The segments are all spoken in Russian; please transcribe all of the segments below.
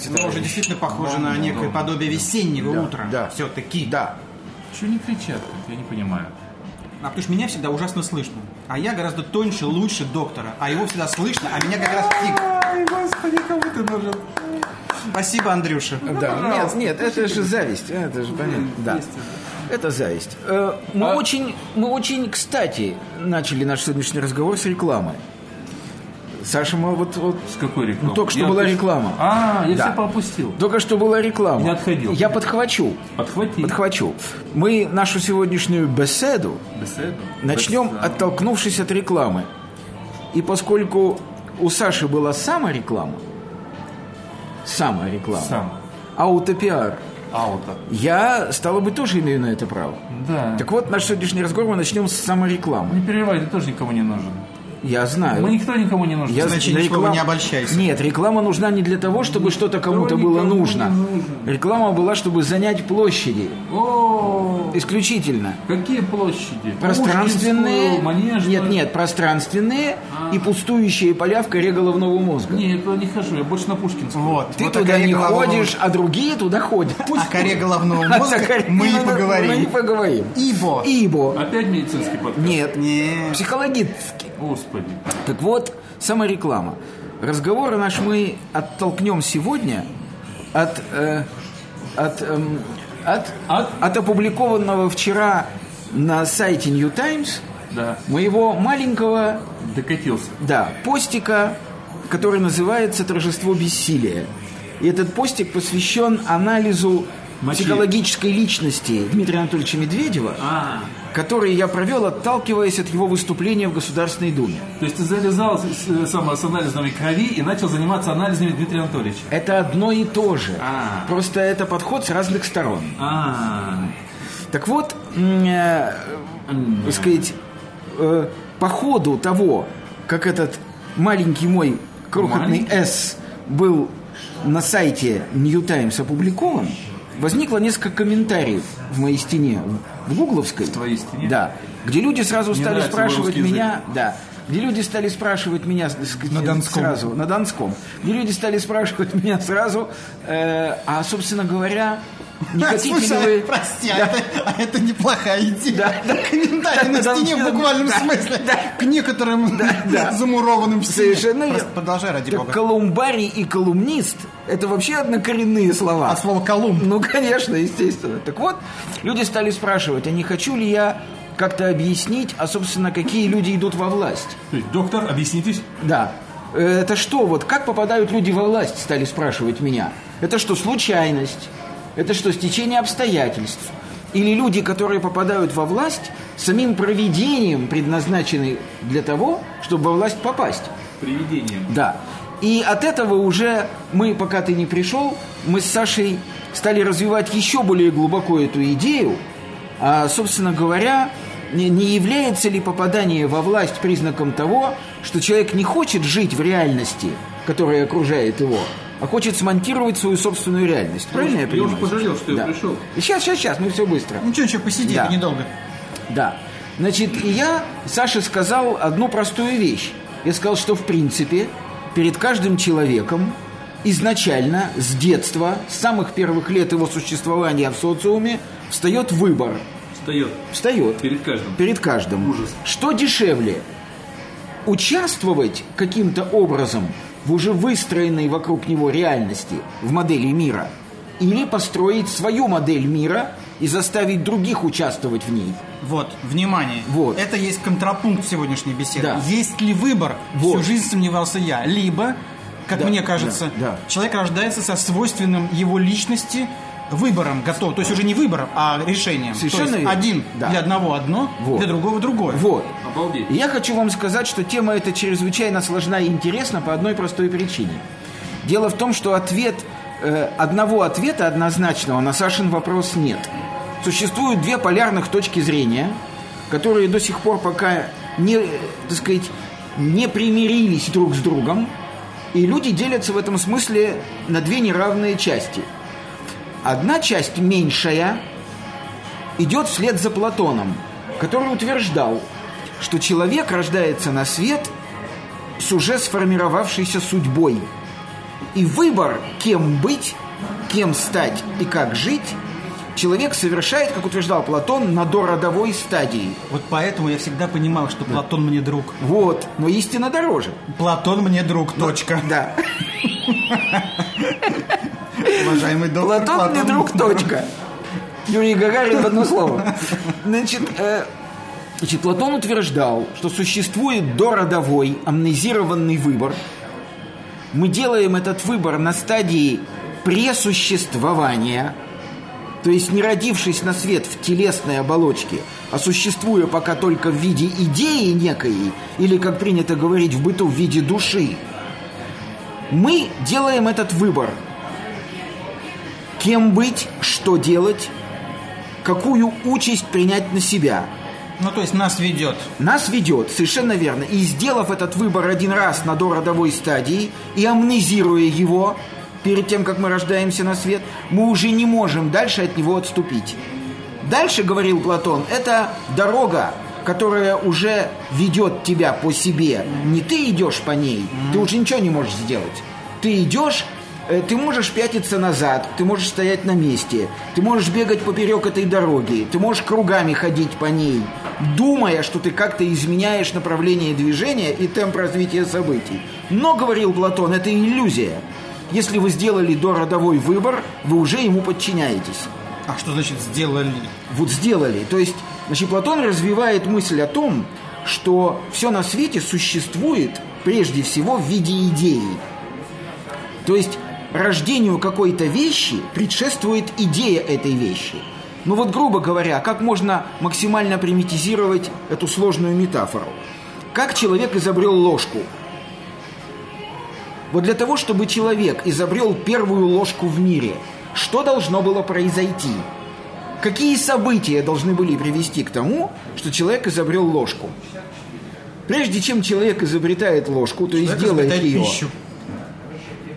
Здравствуйте, Вы уже действительно похожи на некое подобие весеннего Да, утра. да. Все-таки. Да. Чего не кричат? Я не понимаю. А потому что меня всегда ужасно слышно. А я гораздо тоньше, лучше доктора. А его всегда слышно, а меня как раз фиг. Ай, господи, кому ты нужен? Спасибо, Андрюша. Да, нет, нет, это же зависть, это же понятно. Да. Это зависть. Э, Мы А- очень, мы очень, кстати, начали наш сегодняшний разговор с рекламы. Саша, мы вот, вот С какой рекламы? Ну, только что Я была отпустил. реклама. А, я Да. все поопустил. только что была реклама. Я отходил. Я подхвачу. Подхвати. Подхвачу. Мы нашу сегодняшнюю беседу Беседу. начнем, Беседу. оттолкнувшись от рекламы. И поскольку у Саши была самореклама, самая реклама, Сам. аутопиар, Ауто. я, стало быть, тоже имею на это право. Да. Так вот, наш сегодняшний разговор мы начнем с саморекламы. Не переживай, ты тоже никому не нужен. Я знаю. Мы никто никому не нужен. Я Значит, на ничего не обольщайся. Нет, реклама нужна не для того, чтобы что-то кому-то было нужно. Реклама была, чтобы занять площади. О, Исключительно. какие площади? Пространственные. Пушкинскую, Манежную. Нет, нет, пространственные и пустующие поля в коре головного мозга. Не, я туда не хожу, я больше на Пушкинскую. Вот. Ты вот туда не головного- ходишь, а другие туда ходят. О коре головного А мозга мы и Ну, ну, Мы и поговорим. поговорим. Ибо. Ибо. Опять медицинский подкаст? Нет. Не. Психологический. Господи. Так вот, самореклама. Разговор наш мы оттолкнем сегодня от, э, от, эм, от, От? от опубликованного вчера на сайте New Times Да. моего маленького Докатился. да, постика, который называется «Торжество бессилия». И этот постик посвящен анализу Мочи. психологической личности Дмитрия Анатольевича Медведева, А, который я провел, отталкиваясь от его выступления в Государственной Думе. то есть ты завязал с, с- само- с анализами крови и начал заниматься анализами Дмитрия Анатольевича. Это одно и то же. А. Просто это подход с разных сторон. А, Так вот, э, так сказать, э, по ходу того, как этот маленький мой крохотный? «С» был на сайте New Times опубликован, возникло несколько комментариев в моей стене, в гугловской. В твоей стене? Да. Где люди сразу Мне стали спрашивать меня, да, где люди стали спрашивать меня с- с- На Донском. сразу, на Донском, где люди стали спрашивать меня сразу, э, а, собственно говоря, не хотите ли Слушай, вы... прости, а, это, а это неплохая идея. Да, да. Комментарий на Да, стене в да, буквальном да, смысле. да. К некоторым да. замурованным в стене. Совершенно Просто. Продолжай, ради Так бога. колумбарий и колумнист – это вообще однокоренные слова. От слова колумб. Ну, конечно, естественно. Так вот, люди стали спрашивать, а не хочу ли я как-то объяснить, а, собственно, какие люди идут во власть. то есть, доктор, объяснитесь? Да. Э, Это что, вот как попадают люди во власть, стали спрашивать меня. Это что, случайность? Это что, стечение обстоятельств? Или люди, которые попадают во власть, самим проведением предназначены для того, чтобы во власть попасть? Привидением. Да. И от этого уже мы, пока ты не пришел, мы с Сашей стали развивать еще более глубоко эту идею. А, собственно говоря, не, не является ли попадание во власть признаком того, что человек не хочет жить в реальности, которая окружает его, а хочет смонтировать свою собственную реальность. Правильно я, я понимаю? уж пожалел, что я пришел. Сейчас, сейчас, сейчас, мы все быстро. Ничего, ничего, посиди, Да. недолго. Да. Значит, и я Саше сказал одну простую вещь. Я сказал, что в принципе перед каждым человеком изначально, с детства, с самых первых лет его существования в социуме, встает выбор. Встает Встает. перед каждым. Перед каждым. Ужас. Что дешевле? Участвовать каким-то образом в уже выстроенной вокруг него реальности, в модели мира, или построить свою модель мира и заставить других участвовать в ней. Вот, внимание. Вот. Это есть контрапункт сегодняшней беседы. Да. Есть ли выбор? Вот. Всю жизнь сомневался я. Либо, как Да, мне кажется, да, да. человек рождается со свойственным его личности выбором готов. То есть уже не выбором, а решением. Совершенно То есть один Да. для одного одно, Вот. для другого другое. Вот. Обалдеть. И я хочу вам сказать, что тема эта чрезвычайно сложна и интересна по одной простой причине. Дело в том, что ответ, э, одного ответа однозначного на Сашин вопрос нет. Существуют две полярных точки зрения, которые до сих пор пока не, э, так сказать, не примирились друг с другом, и люди делятся в этом смысле на две неравные части. Одна часть меньшая идет вслед за Платоном, который утверждал, что человек рождается на свет с уже сформировавшейся судьбой. И выбор, кем быть, кем стать и как жить, человек совершает, как утверждал Платон, на дородовой стадии. Вот поэтому я всегда понимал, что Платон мне друг. Вот, но истина дороже. Платон мне друг, точка. Да. Уважаемый доктор Платон мне друг, точка. Юрий Гагарин в одно слово. Значит, э, значит, Платон утверждал, что существует дородовой амнезированный выбор. Мы делаем этот выбор на стадии пресуществования, то есть не родившись на свет в телесной оболочке, а существуя пока только в виде идеи некой, или, как принято говорить в быту, в виде души, мы делаем этот выбор. Кем быть, что делать, какую участь принять на себя. Ну, то есть нас ведет. Нас ведет, совершенно верно. И сделав этот выбор один раз на дородовой стадии и амнезируя его перед тем, как мы рождаемся на свет, мы уже не можем дальше от него отступить. Дальше, говорил Платон, это дорога, которая уже ведет тебя по себе. Не ты идешь по ней, ты уже ничего не можешь сделать. Ты идешь ты можешь пятиться назад, ты можешь стоять на месте, ты можешь бегать поперек этой дороги, ты можешь кругами ходить по ней, думая, что ты как-то изменяешь направление движения и темп развития событий. Но, говорил Платон, это иллюзия. Если вы сделали дородовой выбор, вы уже ему подчиняетесь. А что значит сделали? Вот сделали. То есть, значит, Платон развивает мысль о том, что все на свете существует прежде всего в виде идеи. То есть рождению какой-то вещи предшествует идея этой вещи. Ну вот, грубо говоря, как можно максимально примитизировать эту сложную метафору? Как человек изобрел ложку? Вот для того, чтобы человек изобрел первую ложку в мире, что должно было произойти? Какие события должны были привести к тому, что человек изобрел ложку? Прежде чем человек изобретает ложку, то есть Человек делает ее, пищу.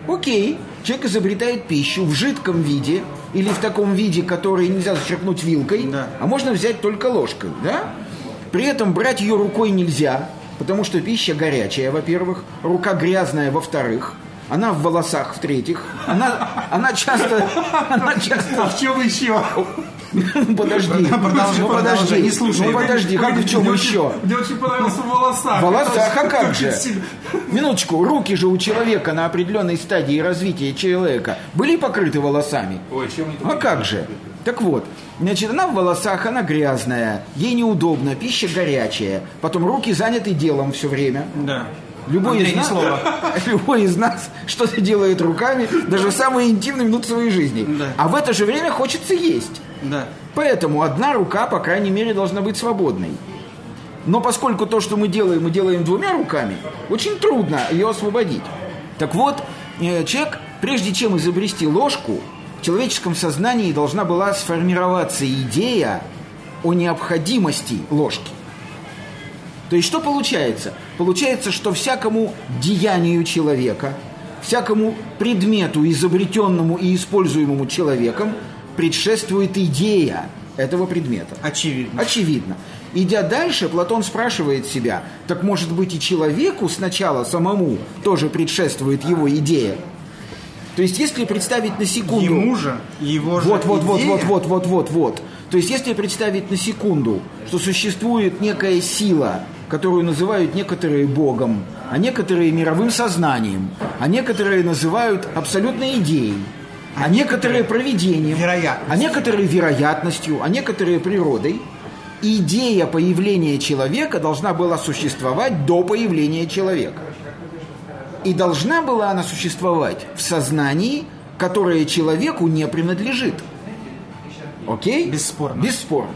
Окей, человек изобретает пищу в жидком виде или в таком виде, который нельзя зачерпнуть вилкой, Да. а можно взять только ложкой, да? При этом брать ее рукой нельзя, потому что пища горячая, во-первых, рука грязная, во-вторых, она в волосах, в-третьих, она, она часто, она часто А в чем еще? Подожди, ну подожди, не слушай. ну подожди, как в чем еще? Мне очень понравился в волосах. В волосах, а как же? Минуточку, руки же у человека на определенной стадии развития человека были покрыты волосами. Ой, чем они А как же? Так вот, значит, она в волосах, она грязная, ей неудобно, пища горячая, потом руки заняты делом все время. Да. Любой Андрей, из, нас, слова. любой из нас что-то делает руками, даже в самые интимные минуты своей жизни. Да. А в это же время хочется есть. Да. Поэтому одна рука, по крайней мере, должна быть свободной. Но поскольку то, что мы делаем, мы делаем двумя руками, очень трудно ее освободить. Так вот, э, человек, прежде чем изобрести ложку, в человеческом сознании должна была сформироваться идея о необходимости ложки. То есть что получается? Получается, что всякому деянию человека, всякому предмету, изобретенному и используемому человеком, предшествует идея этого предмета. Очевидно. Очевидно. Идя дальше, Платон спрашивает себя, так может быть и человеку сначала самому тоже предшествует его идея? То есть если представить на секунду... Ему же, его же Вот, вот, вот, вот, вот, вот, вот, вот. То есть, если представить на секунду, что существует некая сила, которую называют некоторые Богом, а некоторые мировым сознанием, а некоторые называют абсолютной идеей, а некоторые Вероятностью. а некоторые вероятностью, а некоторые природой, идея появления человека должна была существовать до появления человека. И должна была она существовать в сознании, которое человеку не принадлежит. Окей? Бесспорно. Бесспорно.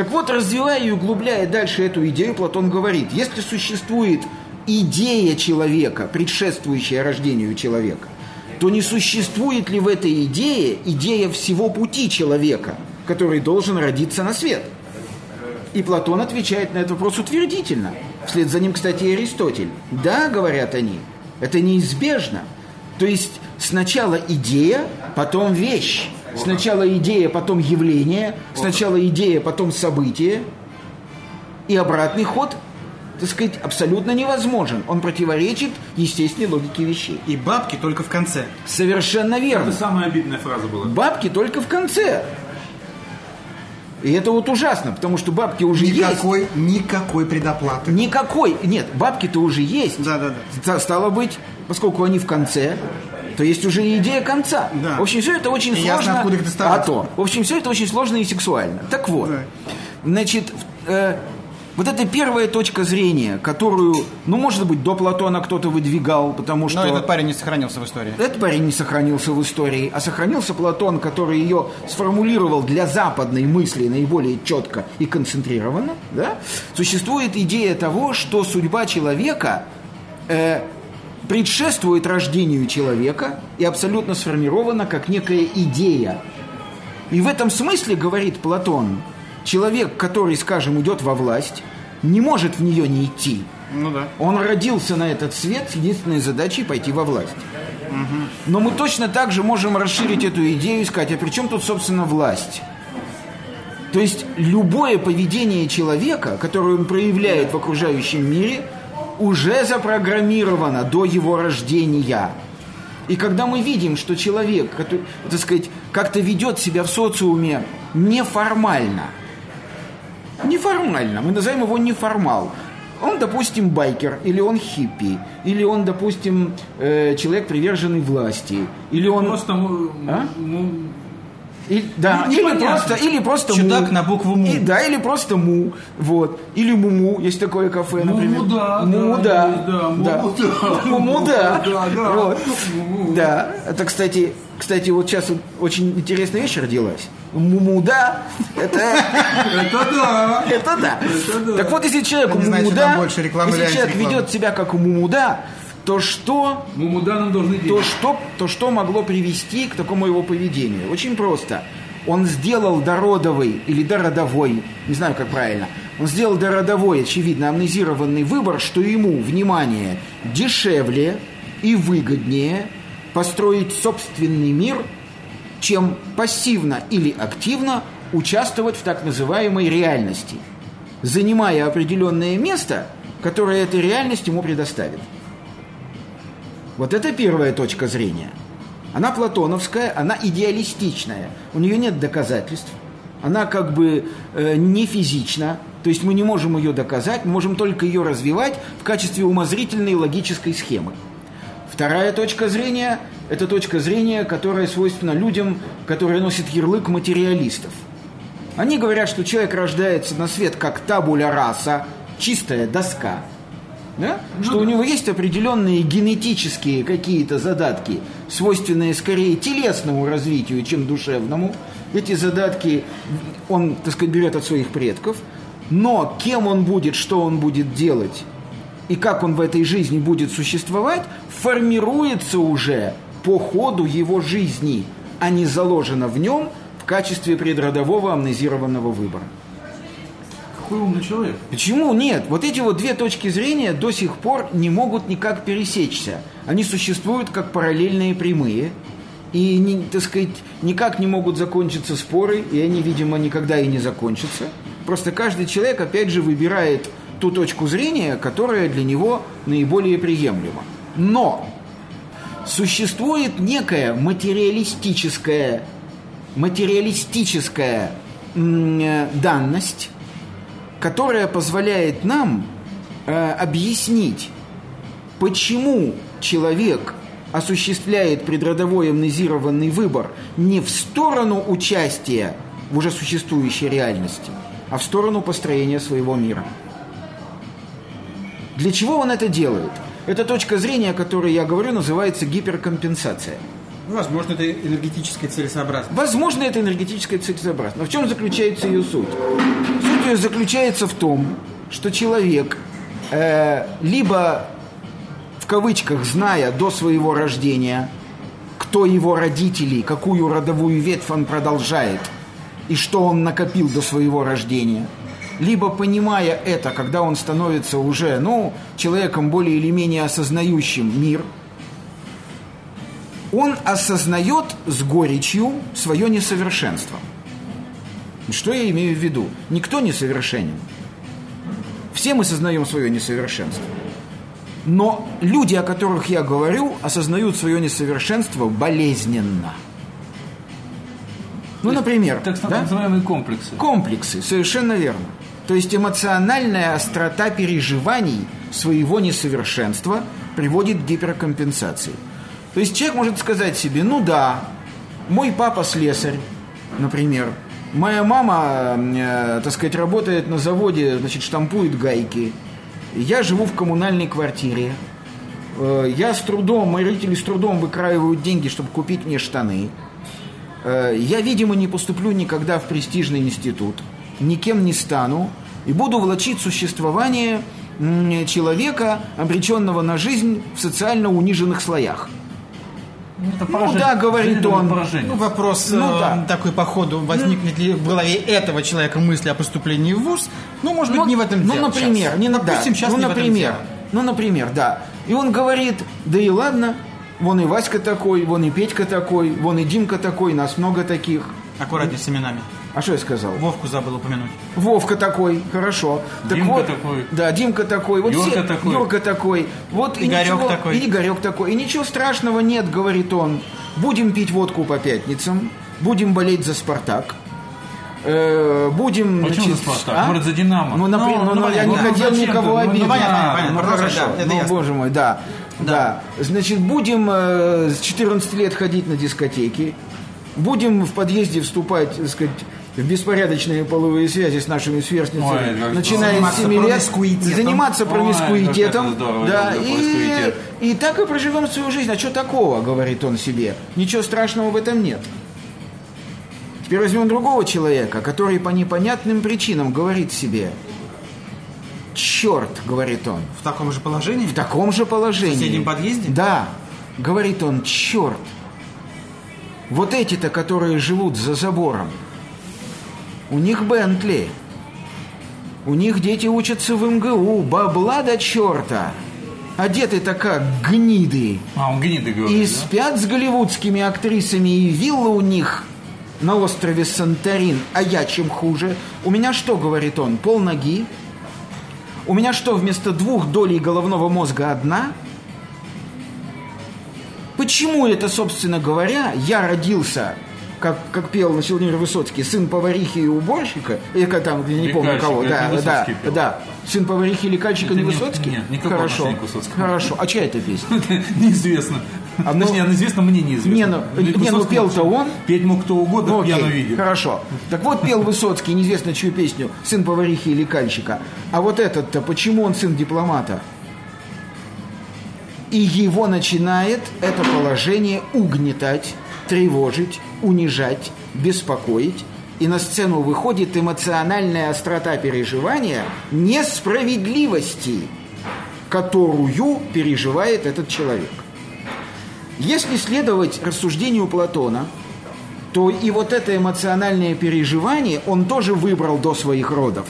Так вот, развивая и углубляя дальше эту идею, Платон говорит, если существует идея человека, предшествующая рождению человека, то не существует ли в этой идее идея всего пути человека, который должен родиться на свет? И Платон отвечает на этот вопрос утвердительно. Вслед за ним, кстати, и Аристотель. Да, говорят они, это неизбежно. То есть сначала идея, потом вещь. Сначала идея, потом явление. Сначала идея, потом событие. И обратный ход так сказать, абсолютно невозможен. Он противоречит естественной логике вещей. И бабки только в конце. Совершенно верно. Это самая обидная фраза была. Бабки только в конце. И это вот ужасно, потому что бабки уже Никакой, никакой предоплаты. есть. Никакой. Нет, бабки-то уже есть. Да, да, Ста- Стало быть, поскольку они в конце, то есть уже идея конца. Да. В общем, все это очень И ясно, сложно. откуда их доставать. а то. В общем, все это очень сложно и сексуально. Так вот, Да. значит, э, вот это первая точка зрения, которую, ну, может быть, до Платона кто-то выдвигал, потому что... Но этот парень не сохранился в истории. Этот парень не сохранился в истории, а сохранился Платон, который ее сформулировал для западной мысли наиболее четко и концентрированно. Да? Существует идея того, что судьба человека э, предшествует рождению человека и абсолютно сформирована как некая идея. И в этом смысле, говорит Платон, человек, который, скажем, идет во власть, не может в нее не идти. Ну да. Он родился на этот свет с единственной задачей пойти во власть. Но мы точно так же можем расширить эту идею и сказать, а при чем тут, собственно, власть? То есть любое поведение человека, которое он проявляет в окружающем мире, уже запрограммировано до его рождения. И когда мы видим, что человек, который, так сказать, как-то ведет себя в социуме неформально, неформально, мы назовем его неформал. Он, допустим, байкер, или он хиппи, или он, допустим, э, человек, приверженный власти, или он... Просто А? И- да, Не- или просто, или просто Чудак му. на букву му. И- да, или просто му, вот. Или муму, есть такое кафе, например. Муму, да, есть, да, да. Муму, да. Да. Муму. Это, кстати, кстати, вот сейчас очень интересная вещь родилась. Мумуда, это, Это да. это да. Так вот, если человек мумуда, если человек ведет себя как мумуда, то что Мумуда нам должны то что, то что могло привести к такому его поведению? Очень просто. Он сделал дородовый или дородовой, не знаю, как правильно, он сделал дородовой, очевидно, амнезированный выбор, что ему, внимание, дешевле и выгоднее построить собственный мир, чем пассивно или активно участвовать в так называемой реальности, занимая определенное место, которое эта реальность ему предоставит. Вот это первая точка зрения. Она платоновская, она идеалистичная. У нее нет доказательств. Она как бы э, не физична. То есть мы не можем ее доказать, мы можем только ее развивать в качестве умозрительной логической схемы. Вторая точка зрения – это точка зрения, которая свойственна людям, которые носят ярлык материалистов. Они говорят, что человек рождается на свет как табуля раса, чистая доска. Да? что у него есть определенные генетические какие-то задатки, свойственные скорее телесному развитию, чем душевному. Эти задатки он, так сказать, берет от своих предков. Но кем он будет, что он будет делать и как он в этой жизни будет существовать, формируется уже по ходу его жизни, а не заложено в нем в качестве предродового амнезированного выбора. Какой умный человек. Почему нет? Вот эти вот две точки зрения до сих пор не могут никак пересечься. Они существуют как параллельные прямые. И, не, так сказать, никак не могут закончиться споры, и они, видимо, никогда и не закончатся. Просто каждый человек, опять же, выбирает ту точку зрения, которая для него наиболее приемлема. Но существует некая материалистическая, материалистическая э, данность, которая позволяет нам э, объяснить, почему человек осуществляет предродовой амнезированный выбор не в сторону участия в уже существующей реальности, а в сторону построения своего мира. Для чего он это делает? Эта точка зрения, о которой я говорю, называется гиперкомпенсация. Возможно, это энергетическая целесообразность. Возможно, это энергетическая целесообразность. Но в чем заключается ее суть? Ее заключается в том, что человек э, либо в кавычках зная до своего рождения, кто его родители, какую родовую ветвь он продолжает и что он накопил до своего рождения, либо понимая это, когда он становится уже, ну, человеком более или менее осознающим мир, он осознает с горечью свое несовершенство. Что я имею в виду? Никто не совершенен. Все мы сознаем свое несовершенство. Но люди, о которых я говорю, осознают свое несовершенство болезненно. Ну, например, Так да? называемые комплексы. комплексы, совершенно верно. То есть эмоциональная острота переживаний своего несовершенства приводит к гиперкомпенсации. То есть человек может сказать себе, ну да, мой папа слесарь, например, моя мама, э, так сказать, работает на заводе, значит, штампует гайки, я живу в коммунальной квартире, Э, я с трудом, мои родители с трудом выкраивают деньги, чтобы купить мне штаны. Э, Я, видимо, не поступлю никогда в престижный институт, никем не стану и буду влачить существование человека, обреченного на жизнь в социально униженных слоях. Это Ну да, говорит он. поражение. Ну, вопрос Ну, э, да. такой по ходу, возникнет ли в голове этого человека мысли о поступлении в ВУЗ? Ну, может быть, Ну, не в этом ну, дело например, сейчас. не Допустим, да, сейчас ну, не в этом например, дело. ну, например, да. И он говорит, да и ладно, вон и Васька такой, вон и Петька такой, вон и Димка такой, нас много таких. Аккуратнее с именами. А что я сказал? Вовку забыл упомянуть. Вовка такой, хорошо. Так Димка вот, такой. Да, Димка такой. Вот Юрка все- такой. Юрка такой. Вот и Игорек ничего- такой. И Игорек такой. И ничего страшного нет, говорит он. Будем пить водку по пятницам. Будем болеть за «Спартак». Э, будем... Почему значит, за «Спартак»? а? Может, за «Динамо»? Ну, например, Ну, ну, ну, ну, я не понятно. хотел Ну, зачем никого ты? Ну, обидеть. понятно, А, понятно, ну, хорошо. да, ну, ясно. боже мой, да. Да. Значит, будем э, с 14 лет ходить на дискотеки. Будем в подъезде вступать, так сказать, в беспорядочные половые связи с нашими сверстницами, Ой, как начиная с Заниматься 7 лет, промискуитетом. заниматься Ой, промискуитетом, это здорово, да, и, и так и проживем свою жизнь. А что такого, говорит он себе? Ничего страшного в этом нет. Теперь возьмем другого человека, который по непонятным причинам говорит себе, черт, говорит он, В таком же положении? в таком же положении. В соседнем подъезде? Да. Говорит он, черт. Вот эти-то, которые живут за забором, у них Бентли. У них дети учатся в МГУ, бабла до черта. Одеты-то как гниды. А, он гниды И говорит, да? спят с голливудскими актрисами, и вилла у них на острове Санторин. А я чем хуже? У меня что, говорит он, пол ноги? У меня что, вместо двух долей головного мозга одна? Почему это, собственно говоря, я родился, как, как пел значит, Владимир Высоцкий, сын поварихи и уборщика, или как там, я не помню кого, да, да, пел. да, сын поварихи или кальщика Это не Высоцкий? нет, никакого Хорошо, хорошо. А чья это песня? Неизвестно. А ну- Точнее, известно мне неизвестно. Не, ну- не, ну, пел-то он. Петь мог кто угодно, Ну, я окей, на видео. Хорошо. Так вот, пел Высоцкий, неизвестно чью песню, сын поварихи или кальщика. А вот этот-то, почему он сын дипломата? И его начинает это положение угнетать, тревожить, унижать, беспокоить. И на сцену выходит эмоциональная острота переживания несправедливости, которую переживает этот человек. Если следовать рассуждению Платона, то и вот это эмоциональное переживание он тоже выбрал до своих родов.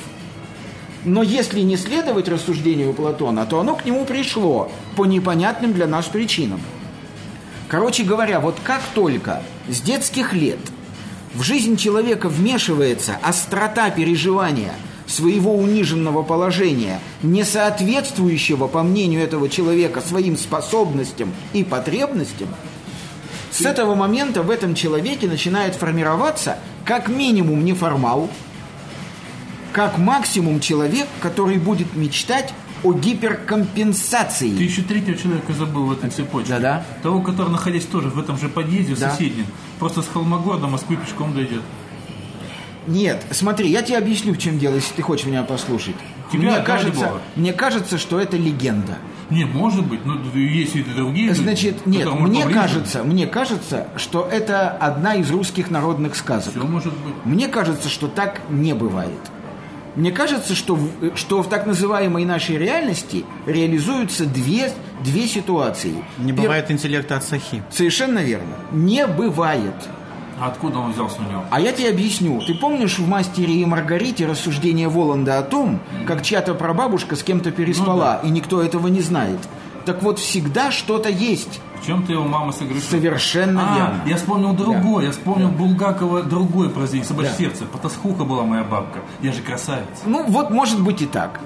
Но если не следовать рассуждению Платона, то оно к нему пришло по непонятным для нас причинам. Короче говоря, вот как только с детских лет в жизнь человека вмешивается острота переживания своего униженного положения, не соответствующего, по мнению этого человека, своим способностям и потребностям, с этого момента в этом человеке начинает формироваться как минимум неформал, как максимум человек, который будет мечтать о гиперкомпенсации. Ты еще третьего человека забыл в этой цепочке. Да-да. Того, который, находясь тоже в этом же подъезде, Да. соседнем, просто с Холмогора до Москвы пешком дойдет. Нет, смотри, я тебе объясню, в чем дело, если ты хочешь меня послушать. Тебя, мне, кажется, бога. мне кажется, что это легенда. Не, может быть, но есть и другие люди, Значит, нет, которым мы мне кажется, мне кажется, что это одна из русских народных сказок. Все может быть. Мне кажется, что так не бывает. Мне кажется, что в, что в так называемой нашей реальности реализуются две, две ситуации. Не Пер- бывает интеллекта от сахи. Совершенно верно. Не бывает. А откуда он взялся у него? А я тебе объясню. Ты помнишь в «Мастере и Маргарите» рассуждение Воланда о том, как чья-то прабабушка с кем-то переспала, и никто этого не знает? Так вот, всегда что-то есть. В чем-то его мама согрешила. Совершенно А, верно. я вспомнил другое, я вспомнил Булгакова другое произведение, «Собачье Да. сердце». Потасхуха была моя бабка. Я же красавец. Ну, вот может быть и так.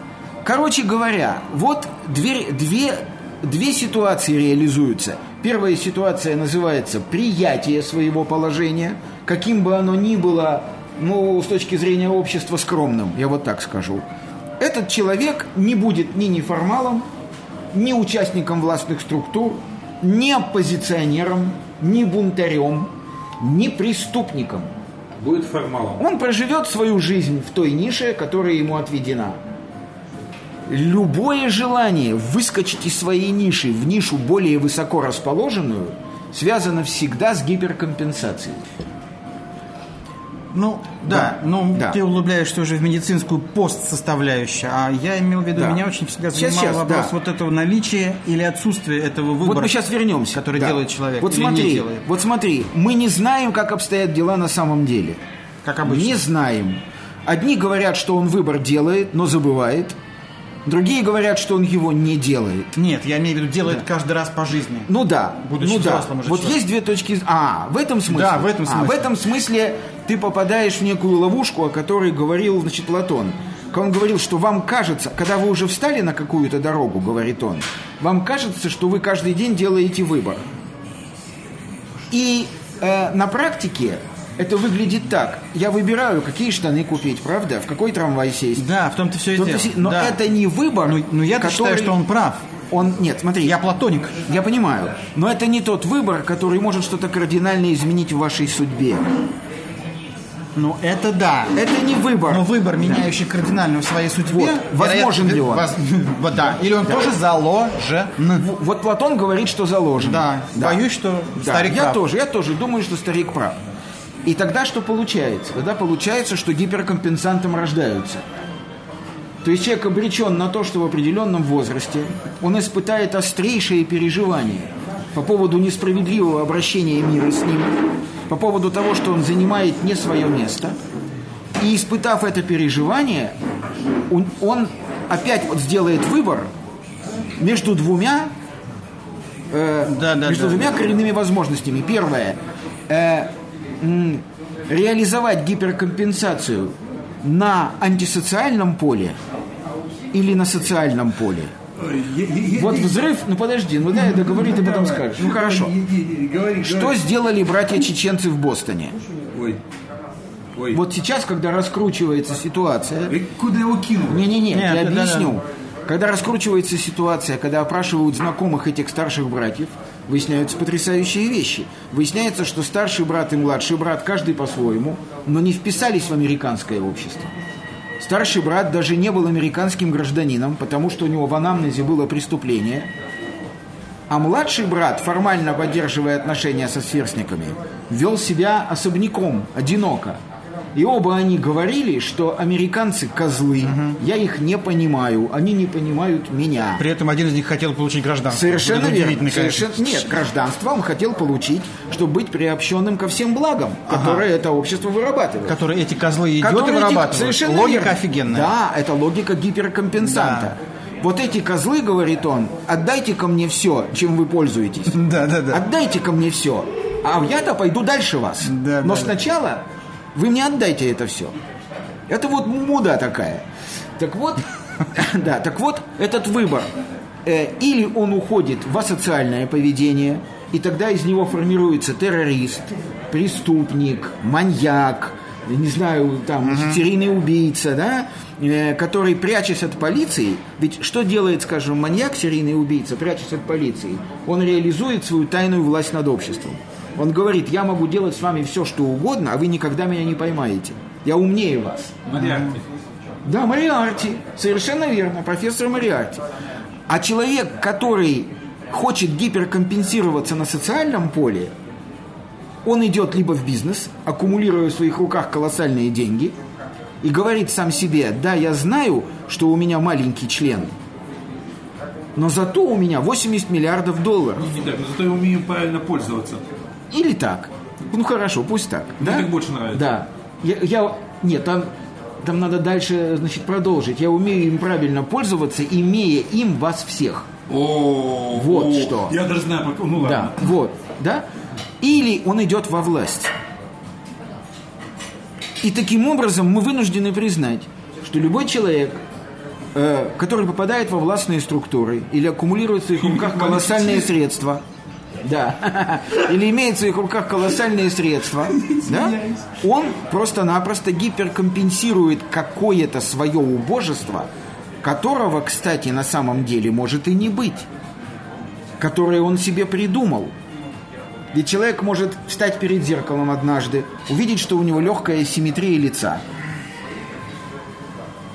Короче говоря, вот две, две, две ситуации реализуются. Первая ситуация называется приятие своего положения, каким бы оно ни было, ну, с точки зрения общества, скромным, я вот так скажу. Этот человек не будет ни неформалом, ни участником властных структур, ни оппозиционером, ни бунтарем, ни преступником. Будет формалом. Он проживет свою жизнь в той нише, которая ему отведена. Любое желание выскочить из своей ниши в нишу более высоко расположенную связано всегда с гиперкомпенсацией. Ну, да, Да, но да. ты углубляешься уже в медицинскую постсоставляющую, а я имел в виду, Да. меня очень всегда Сейчас, занимал сейчас, вопрос да. вот этого наличия или отсутствия этого выбора. Вот мы сейчас вернемся. который делает человек Вот смотри, делает. вот смотри, мы не знаем, как обстоят дела на самом деле. Как обычно. Не знаем. Одни говорят, что он выбор делает, но забывает. Другие говорят, что он его не делает. Нет, я имею в виду, делает каждый раз по жизни. Ну да, Будучи ну да. уже Вот человеком. есть две точки. А, в этом смысле. Да, в этом А, смысле. в этом смысле ты попадаешь в некую ловушку, о которой говорил, значит, Платон. Он говорил, что вам кажется, когда вы уже встали на какую-то дорогу, говорит он, вам кажется, что вы каждый день делаете выбор. И э, на практике это выглядит так. Я выбираю, какие штаны купить, правда? В какой трамвай сесть. Да, в том-то все и дело. Но Да. это не выбор, Ну, ну я который... считаю, что он прав. Он, нет, смотри, Я платоник. я понимаю, но это не тот выбор, который может что-то кардинально изменить в вашей судьбе. Ну, это да. Это не выбор. Но выбор, меняющий кардинально в своей судьбе... Вот. Возможен ли он? воз- да. Или он тоже заложен. В- Вот Платон говорит, что заложено. Да. Боюсь, что Да, старик я прав. тоже, я тоже думаю, что старик прав. И тогда что получается? Тогда получается, что гиперкомпенсантом рождаются. То есть человек обречен на то, что в определенном возрасте он испытает острейшие переживания по поводу несправедливого обращения мира с ним, по поводу того, что он занимает не свое место. И испытав это переживание, он, он опять вот сделает выбор между двумя э, Да, да, между да. двумя коренными возможностями. Первое э, реализовать гиперкомпенсацию на антисоциальном поле или на социальном поле. Вот взрыв, ну подожди, ну дай я договорю, ты потом скажешь. Ну хорошо. Что сделали братья чеченцы в Бостоне? Ой. Ой. Вот сейчас, когда раскручивается ситуация, Э, Куда его кинул? не-не-не, я да, да, объясню. Когда раскручивается ситуация, когда опрашивают знакомых этих старших братьев, выясняются потрясающие вещи. Выясняется, что старший брат и младший брат, каждый по-своему, но не вписались в американское общество. Старший брат даже не был американским гражданином, потому что у него в анамнезе было преступление. А младший брат, формально поддерживая отношения со сверстниками, вел себя особняком, одиноко. И оба они говорили, что американцы козлы, я их не понимаю, они не понимают меня. При этом один из них хотел получить гражданство. Совершенно верно. Совершенно- Нет, гражданство он хотел получить, чтобы быть приобщенным ко всем благам, которые это общество вырабатывает. Которые эти козлы идиоты Которые эти- вырабатывают. Совершенно Логика верно. офигенная. Да, это логика гиперкомпенсанта. Вот эти козлы, говорит он, отдайте ко мне все, чем вы пользуетесь. Да, да, да. Отдайте ко мне все. А я-то пойду дальше вас. Да, Но да, да. Вы мне отдайте это все. Это вот муда такая. Так вот, да, так вот, этот выбор. Э, Или он уходит в асоциальное поведение, и тогда из него формируется террорист, преступник, маньяк, не знаю, там, серийный убийца, да, э, который, прячась от полиции, ведь что делает, скажем, маньяк, серийный убийца, прячась от полиции? Он реализует свою тайную власть над обществом. Он говорит, я могу делать с вами все, что угодно, а вы никогда меня не поймаете. Я умнее вас. Мариарти. Да, Мариарти, совершенно верно, профессор Мариарти. А человек, который хочет гиперкомпенсироваться на социальном поле, он идет либо в бизнес, аккумулируя в своих руках колоссальные деньги, и говорит сам себе, да, я знаю, что у меня маленький член, но зато у меня 80 миллиардов долларов. Не так, но зато я умею правильно пользоваться. Или так. Ну хорошо, пусть так. Мне да? так больше нравится. Да. Я, я- нет, там, там надо дальше, значит, продолжить. Я умею им правильно пользоваться, имея им вас всех. О, Вот о, что. Я даже знаю, ну ладно. Да, вот, да. Или он идет во власть. И таким образом мы вынуждены признать, что любой человек, э, который попадает во властные структуры или аккумулирует в своих руках колоссальные средства, да, или имеет в своих руках колоссальные средства, да, он просто-напросто гиперкомпенсирует какое-то свое убожество, которого, кстати, на самом деле может и не быть, которое он себе придумал. Ведь человек может встать перед зеркалом однажды, увидеть, что у него легкая симметрия лица.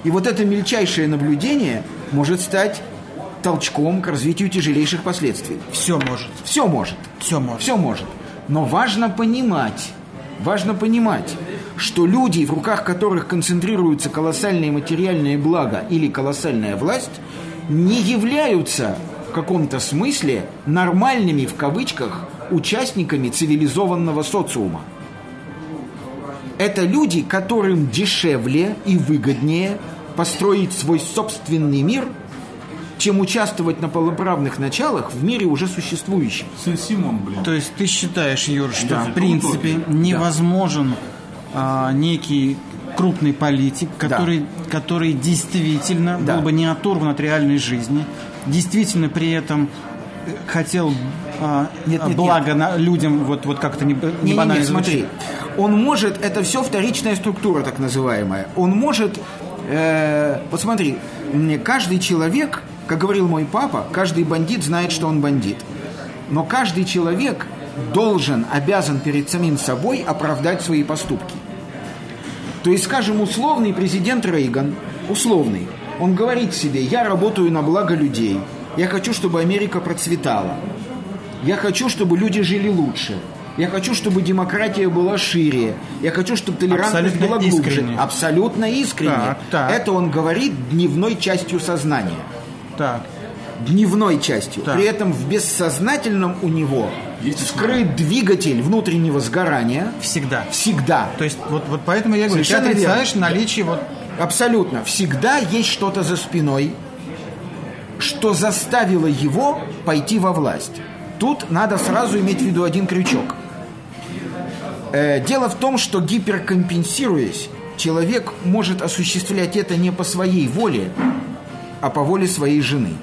И вот это мельчайшее наблюдение может стать толчком к развитию тяжелейших последствий. Все может. Все может. Все может. Все может. Но важно понимать, важно понимать, что люди, в руках которых концентрируются колоссальные материальные блага или колоссальная власть, не являются в каком-то смысле нормальными, в кавычках, участниками цивилизованного социума. Это люди, которым дешевле и выгоднее построить свой собственный мир, чем участвовать на полноправных началах в мире уже существующем. Симон, блин. То есть ты считаешь, Юр, что Да. в принципе невозможен а, некий крупный политик, который, который действительно Да. был бы не оторван от реальной жизни, действительно при этом хотел а, Нет, нет, благо на- людям, вот, вот как-то не, не Не, банально не, смотри, звучит. он может, это все вторичная структура так называемая. Он может, э, вот смотри, каждый человек, как говорил мой папа, каждый бандит знает, что он бандит. Но каждый человек должен, обязан перед самим собой оправдать свои поступки. То есть, скажем, условный президент Рейган, условный, он говорит себе, я работаю на благо людей, я хочу, чтобы Америка процветала, я хочу, чтобы люди жили лучше, я хочу, чтобы демократия была шире, я хочу, чтобы толерантность Абсолютно была глубже. искренне. Абсолютно искренне. Так, так. Это он говорит дневной частью сознания Так. дневной частью. Так. При этом в бессознательном у него Есть скрыт двигатель внутреннего сгорания Всегда. всегда. То есть вот, вот поэтому я говорю, ты Совершенно отрицаешь наличие вот Абсолютно. Всегда есть что-то за спиной, что заставило его пойти во власть. Тут надо сразу иметь в виду один крючок. Э, дело в том, что гиперкомпенсируясь, человек может осуществлять это не по своей воле, а по воле своей жены.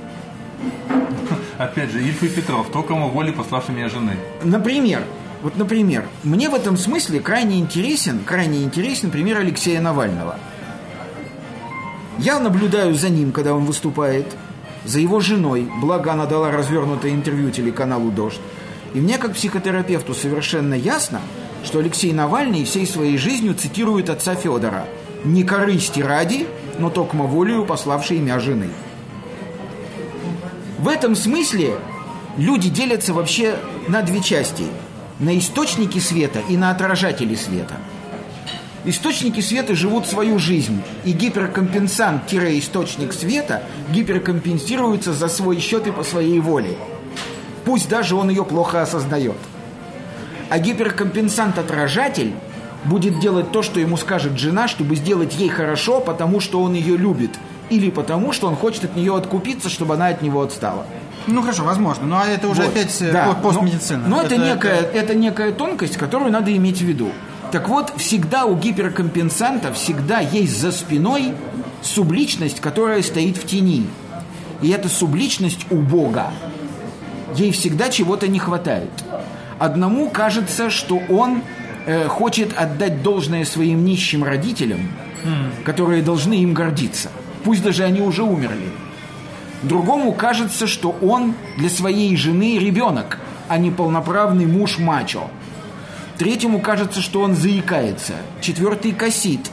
Опять же, Ильф и Петров, то, кому воли пославшей меня жены. Например, вот, например, мне в этом смысле крайне интересен, крайне интересен пример Алексея Навального. Я наблюдаю за ним, когда он выступает, за его женой, благо она дала развернутое интервью телеканалу «Дождь». И мне, как психотерапевту, совершенно ясно, что Алексей Навальный всей своей жизнью цитирует отца Федора «Не корысти ради, но токмо волею пославшей имя жены». В этом смысле люди делятся вообще на две части. На источники света и на отражатели света. Источники света живут свою жизнь, и гиперкомпенсант-источник света гиперкомпенсируется за свой счет и по своей воле. Пусть даже он ее плохо осознает. А гиперкомпенсант-отражатель будет делать то, что ему скажет жена, чтобы сделать ей хорошо, потому что он ее любит, или потому что он хочет от нее откупиться, чтобы она от него отстала. Ну хорошо, возможно. А это уже Вот, опять э, да, по- постмедицина. Но, но это, некая, это некая тонкость, которую надо иметь в виду. Так вот, всегда у гиперкомпенсанта всегда есть за спиной субличность, которая стоит в тени. И эта субличность у Бога. Ей всегда чего-то не хватает. Одному кажется, что он э, хочет отдать должное своим нищим родителям, которые должны им гордиться. Пусть даже они уже умерли. Другому кажется, что он для своей жены ребенок, а не полноправный муж-мачо. Третьему кажется, что он заикается. Четвертый косит.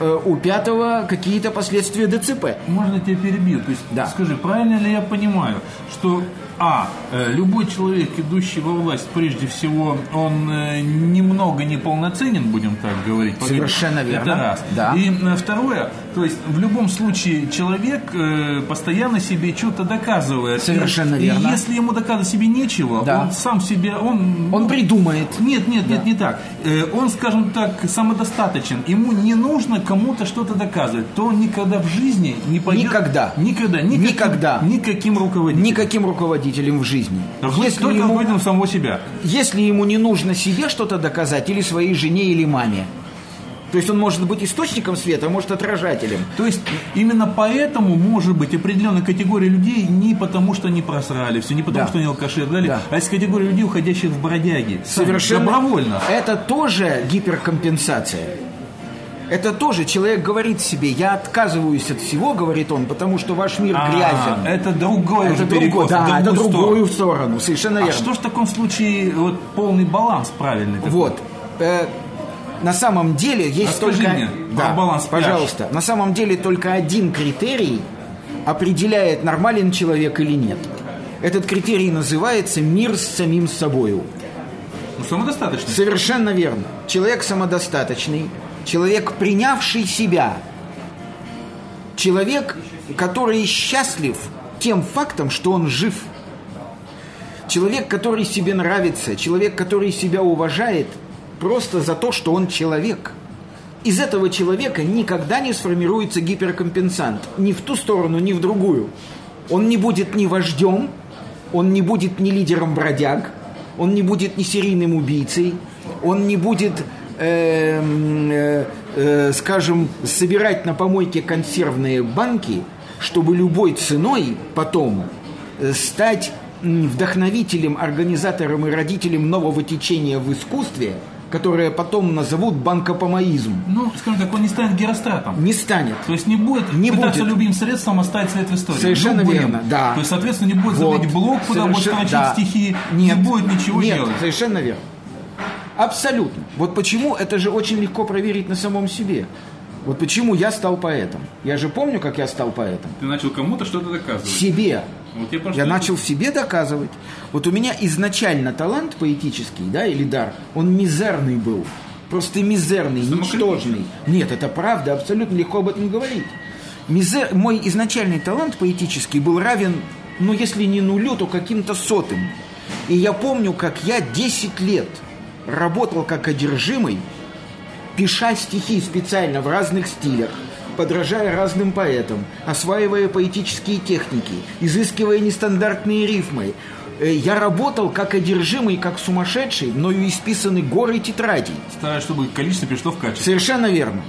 Э, У пятого какие-то последствия ДЦП. Можно я тебя перебью? То есть, Да. скажи, правильно ли я понимаю, что а, э, любой человек, идущий во власть, прежде всего, он э, немного неполноценен, будем так говорить. Совершенно Это верно. раз. Да. И э, второе, то есть в любом случае человек постоянно себе что-то доказывает. Совершенно и, верно. И если ему доказывать себе нечего, Да. он сам себе, он... Он ну, придумает. нет, нет, нет, не так. Он, скажем так, самодостаточен. Ему не нужно кому-то что-то доказывать. То он никогда в жизни не пойдет... Никогда. Никогда. Никаким, Никогда. Никаким руководителем. Никаким руководителем в жизни. Только Если только ему, руководителем самого себя. если ему не нужно себе что-то доказать, или своей жене, или маме, То есть он может быть источником света, а может отражателем. То есть именно поэтому может быть определенная категория людей не потому, что они просрали все, не потому, Да. что они алкаши и так далее, Да. а есть категория людей, уходящих в бродяги. Совершенно. Добровольно. Это тоже гиперкомпенсация. Это тоже человек говорит себе, я отказываюсь от всего, говорит он, потому что ваш мир А, грязен. это другой Это в да, это другую сторону. сторону, совершенно А верно. что ж в таком случае вот полный баланс правильный? такой? Вот. Э, на самом деле есть Расскажи только... мне про баланс пляж. пожалуйста. На самом деле только один критерий определяет, нормален человек или нет. Этот критерий называется мир с самим собою. Ну, самодостаточно. Совершенно верно. Человек самодостаточный, человек, принявший себя, человек, который счастлив тем фактом, что он жив. Человек, который себе нравится, человек, который себя уважает просто за то, что он человек. Из этого человека никогда не сформируется гиперкомпенсант. Ни в ту сторону, ни в другую. Он не будет ни вождем, он не будет ни лидером бродяг, он не будет ни серийным убийцей, он не будет, э, э, скажем, собирать на помойке консервные банки, чтобы любой ценой потом э, стать вдохновителем, организатором и родителем нового течения в искусстве, которое потом назовут банкопомоизм. Ну, скажем так, он не станет геростратом. Не станет. То есть не будет Не пытаться будет. любым средством оставить след в истории. Совершенно Любым. верно, да. То есть, соответственно, не будет Вот. заводить блог, куда будет Совершенно- строчить да. стихи, Нет, не будет ничего нет, делать. совершенно верно. Абсолютно. Вот почему это же очень легко проверить на самом себе. Вот почему я стал поэтом. Я же помню, как я стал поэтом. Ты начал кому-то что-то доказывать. Себе. Вот я Я начал в себе доказывать. Вот у меня изначально талант поэтический, да, или дар, он мизерный был. Просто мизерный, ничтожный. Нет, это правда, абсолютно легко об этом говорить. Мизер... Мой изначальный талант поэтический был равен, ну, если не нулю, то каким-то сотым. И я помню, как я 10 лет работал как одержимый, пиша стихи специально в разных стилях, подражая разным поэтам, осваивая поэтические техники, изыскивая нестандартные рифмы. Э, Я работал как одержимый, как сумасшедший, мною исписаны горы тетрадей. Стараюсь, чтобы количество пришло в качество. Совершенно верно.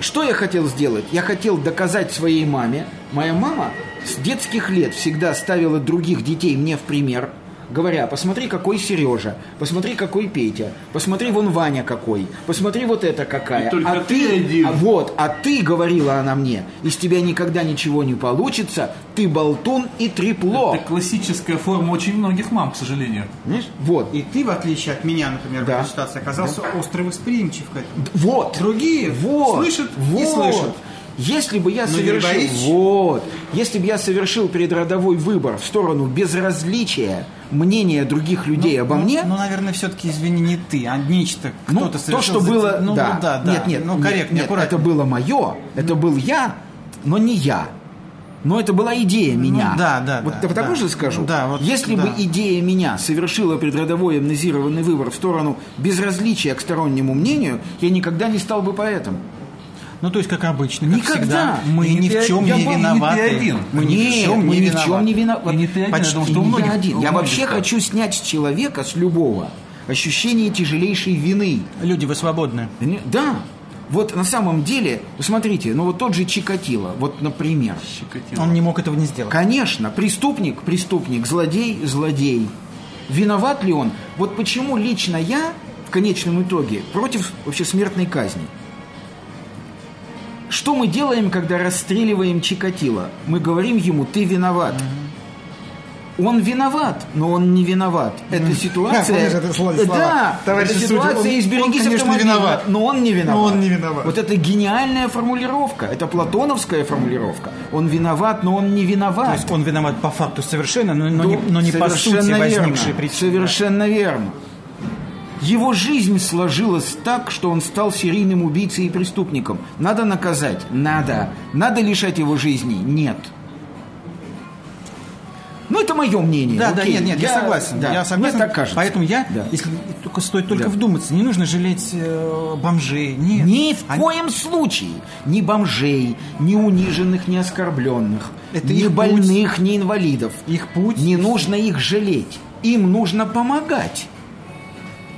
Что я хотел сделать? Я хотел доказать своей маме. Моя мама с детских лет всегда ставила других детей мне в пример, говоря, посмотри, какой Сережа, посмотри, какой Петя, посмотри, вон Ваня какой, посмотри, вот это какая. И только а ты один. а вот, а ты, говорила она мне, из тебя никогда ничего не получится, ты болтун и трепло. Это классическая форма очень многих мам, к сожалению. Понимаешь? Вот. И ты, в отличие от меня, например, в Да. этой ситуации, оказался остро восприимчив к этому. Вот. Другие вот, слышат и вот. слышат. Если бы я Но не совершил, вот, если бы я совершил предродовой выбор в сторону безразличия мнения других людей обо ну, мне, Ну, наверное, все-таки, извини, не ты, а нечто, ну, кто-то то, совершил что за- было, ну, да. ну, да, да. нет, нет, ну, корректно, нет, аккуратно. это было мое, это был я, но не я. Но это была идея меня. Ну, да, да, Вот да, потому да. же скажу. Да, вот, Если да. бы идея меня совершила предродовой амнезированный выбор в сторону безразличия к стороннему мнению, я никогда не стал бы поэтом. Ну, то есть, как обычно, как Никогда. всегда, мы ни в чем не виноваты. Мы ни в чем мы не ни в чем виноваты. не виноваты. И не ты один, Почти потому что у не многих- я один. Я вообще так. хочу снять с человека, с любого, ощущение тяжелейшей вины. Люди, вы свободны. Да. Вот на самом деле, посмотрите, ну вот тот же Чикатило, вот, например. Чикатило. Он не мог этого не сделать. Конечно, преступник, преступник, злодей, злодей. Виноват ли он? Вот почему лично я в конечном итоге против вообще смертной казни. Что мы делаем, когда расстреливаем Чикатило? Мы говорим ему, ты виноват. Он виноват, но он не виноват. Это ситуация... Это слова? Да, это судья, ситуация он- «Берегись он, конечно, автомобиля», виноват. но он не виноват. Но он не виноват. Вот это гениальная формулировка. Это платоновская формулировка. Он виноват, но он не виноват. То есть он виноват по факту совершенно, но, но не, но не по сути Ну, Совершенно возникшей верно. причины. Совершенно верно. Его жизнь сложилась так, что он стал серийным убийцей и преступником. Надо наказать? Надо. Надо лишать его жизни? Нет. Ну, это мое мнение. Да, да, Окей. нет, нет, я, согласен. да. Я согласен. Мне так кажется. Поэтому я, Да. если только стоит только Да. вдуматься, не нужно жалеть э, бомжей. Нет. Ни в Они- коем случае ни бомжей, ни униженных, ни оскорбленных, Это ни больных, ни инвалидов. Их путь. Не нужно их жалеть. Им нужно помогать.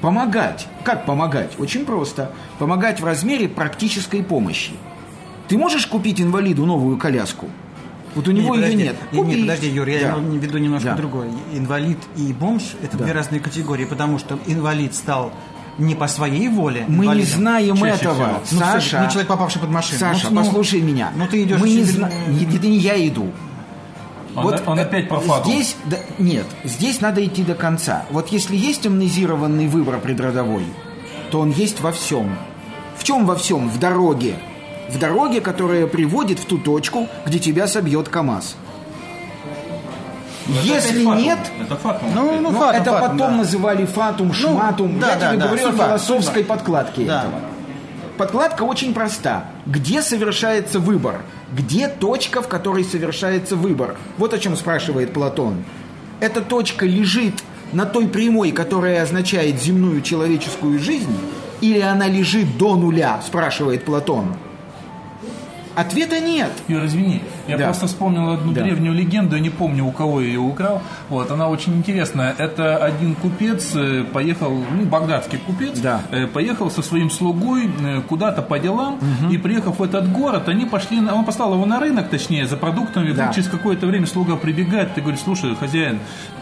Помогать. Как помогать? Очень просто. Помогать в размере практической помощи. Ты можешь купить инвалиду новую коляску? Вот у него Не, ее подожди. нет. Не, не, подожди, Юр, я Да. имел в виду немножко Да. другое. Инвалид и бомж – это две разные категории, потому что инвалид стал не по своей воле Мы не инвалидом. знаем Чаще этого. всего. Ну, Саша, всё, ну, человек, попавший под машину. Саша, Ну, ну, послушай меня. Ну, ты идешь... Мы не через- зна- не- Это не я иду. Он, он э, опять по факту. Здесь, да, нет, здесь надо идти до конца. Вот если есть амнезированный выбор предродовой, то он есть во всем. В чем во всем? В дороге. В дороге, которая приводит в ту точку, где тебя собьет КАМАЗ. Но это Если фатум. нет, Это фатум. Ну, ну, ну, фатум, это фатум, потом да. называли фатум, шматум. да, Я да, тебе да, говорю о философской подкладке Да. этого. Подкладка очень проста. Где совершается выбор? Где точка, в которой совершается выбор? Вот о чем спрашивает Платон. Эта точка лежит на той прямой, которая означает земную человеческую жизнь, или она лежит до нуля, спрашивает Платон. Ответа нет. Юр, извини, я Да. просто вспомнил одну Да. древнюю легенду, я не помню, у кого я ее украл. Вот, она очень интересная. Это один купец э, поехал, ну, багдадский купец, Да. э, поехал со своим слугой э, куда-то по делам, и приехав в этот город, они пошли, он послал его на рынок, точнее, за продуктами, Да. через какое-то время слуга прибегает, ты говоришь, слушай, хозяин,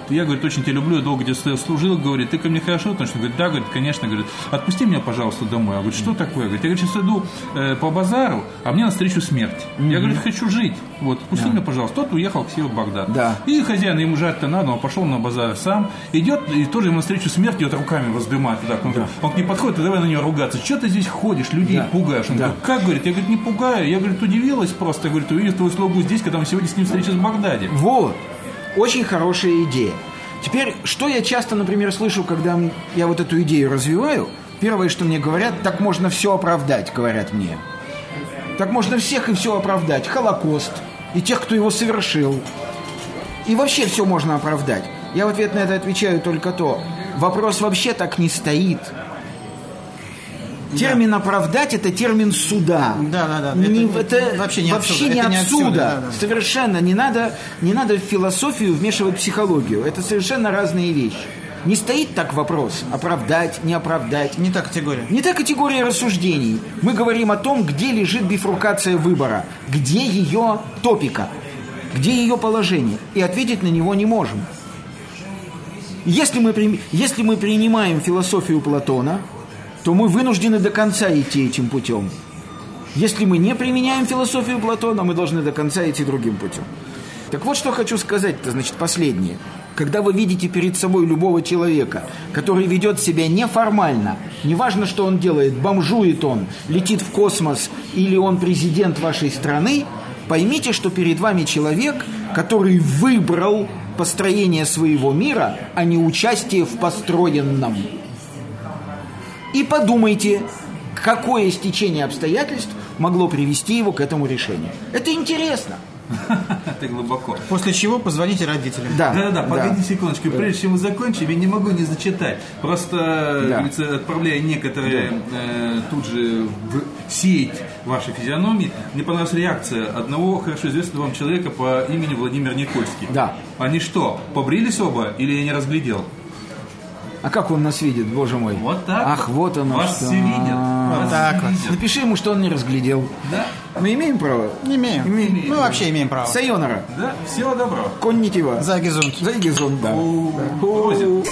я, говорит, очень тебя люблю, я долго где служил, говорит, ты ко мне хорошо относишься? Говорит, да, говорит, конечно, говорит, отпусти меня, пожалуйста, домой. Я говорю, что такое? Говорит, я, говорит, сейчас иду э, по базару, а мне навстречу смерть. Я, говорит, хочу жить. Вот, отпусти меня, пожалуйста. Тот уехал к себе в Багдад. Да. И хозяин, ему жать-то надо, он пошел на базар сам, идет, и тоже ему навстречу смерть, идет руками воздымает. Вот так. Он, говорит, он к ней подходит, и давай на нее ругаться. Что ты здесь ходишь, людей Да. пугаешь? Он Да. говорит, как, говорит, я, говорит, не пугаю. Я, говорит, удивилась просто, говорит, увидев твою слугу здесь, когда мы сегодня с ним встречались в Багдаде. Вот. Очень хорошая идея. Теперь, что я часто, например, слышу, когда я вот эту идею развиваю, первое, что мне говорят, так можно все оправдать, говорят мне. Так можно всех и все оправдать. Холокост, и тех, кто его совершил. И вообще все можно оправдать. Я в ответ на это отвечаю только то. Вопрос вообще так не стоит. Термин оправдать это термин суда. Да, да, да. Не- Это это, вообще не вообще отсюда, не это не отсюда. отсюда, да, да. Совершенно не надо, не надо в философию вмешивать психологию. Это совершенно разные вещи. Не стоит так вопрос оправдать, не оправдать. Не та категория. Не та категория рассуждений. Мы говорим о том, где лежит бифуркация выбора, где ее топика, где ее положение. И ответить на него не можем. Если мы, если мы принимаем философию Платона, то мы вынуждены до конца идти этим путем. Если мы не применяем философию Платона, мы должны до конца идти другим путем. Так вот, что хочу сказать-то, значит, последнее. Когда вы видите перед собой любого человека, который ведет себя неформально, неважно, что он делает, бомжует он, летит в космос или он президент вашей страны, поймите, что перед вами человек, который выбрал построение своего мира, а не участие в построенном. И подумайте, какое стечение обстоятельств могло привести его к этому решению. Это интересно. Это глубоко. После чего позвоните родителям. Да, Да-да-да, погоди секундочку. Прежде чем мы закончим, я не могу не зачитать. Просто, Да. отправляя некоторые э, тут же в сеть вашей физиономии, мне понравилась реакция одного хорошо известного вам человека по имени Владимир Никольский. Да. Они что, побрились оба или я не разглядел? А как он нас видит, боже мой? Вот так Ах, вот оно Вас что. все видят. Вас так вот. видят. Напиши ему, что он не разглядел. Да, Мы имеем право? Не имеем. Имеем. Мы вообще имеем право. Сайонара. да, всего доброго. Коннитива. За горизонт. За горизонт, да. У- Да. Просит.